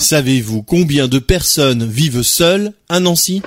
Savez-vous combien de personnes vivent seules à Nancy?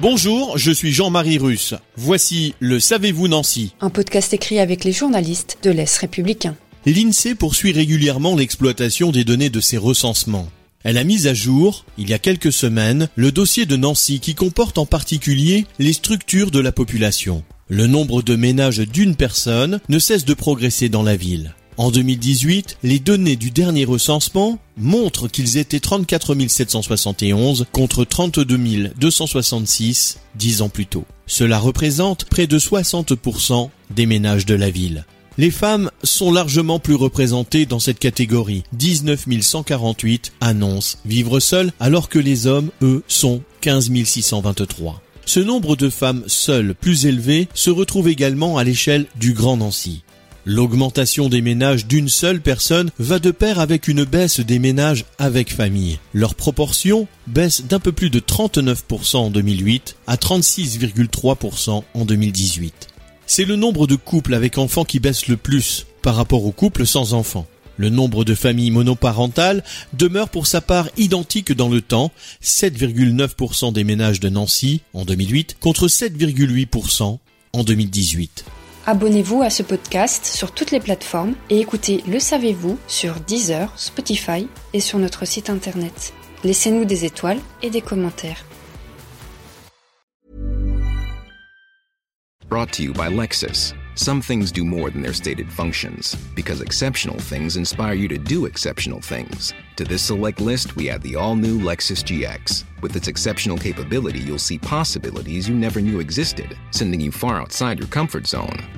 Bonjour, je suis Jean-Marie Russe. Voici le Savez-vous Nancy Un podcast écrit avec les journalistes de l'Est républicain. L'INSEE poursuit régulièrement l'exploitation des données de ses recensements. Elle a mis à jour, il y a quelques semaines, le dossier de Nancy qui comporte en particulier les structures de la population. Le nombre de ménages d'une personne ne cesse de progresser dans la ville. En 2018, les données du dernier recensement montrent qu'ils étaient 34 771 contre 32 266 dix ans plus tôt. Cela représente près de 60% des ménages de la ville. Les femmes sont largement plus représentées dans cette catégorie. 19 148 annoncent vivre seules alors que les hommes, eux, sont 15 623. Ce nombre de femmes seules plus élevé se retrouve également à l'échelle du Grand Nancy. L'augmentation des ménages d'une seule personne va de pair avec une baisse des ménages avec famille. Leur proportion baisse d'un peu plus de 39% en 2008 à 36,3% en 2018. C'est le nombre de couples avec enfants qui baisse le plus par rapport aux couples sans enfants. Le nombre de familles monoparentales demeure pour sa part identique dans le temps, 7,9% des ménages de Nancy en 2008 contre 7,8% en 2018. Abonnez-vous à ce podcast sur toutes les plateformes et écoutez Le Savez-vous sur Deezer, Spotify et sur notre site internet. Laissez-nous des étoiles et des commentaires. Brought to you by Lexus. Some things do more than their stated functions, because exceptional things inspire you to do exceptional things. To this select list, we add the all new Lexus GX. With its exceptional capability, you'll see possibilities you never knew existed, sending you far outside your comfort zone.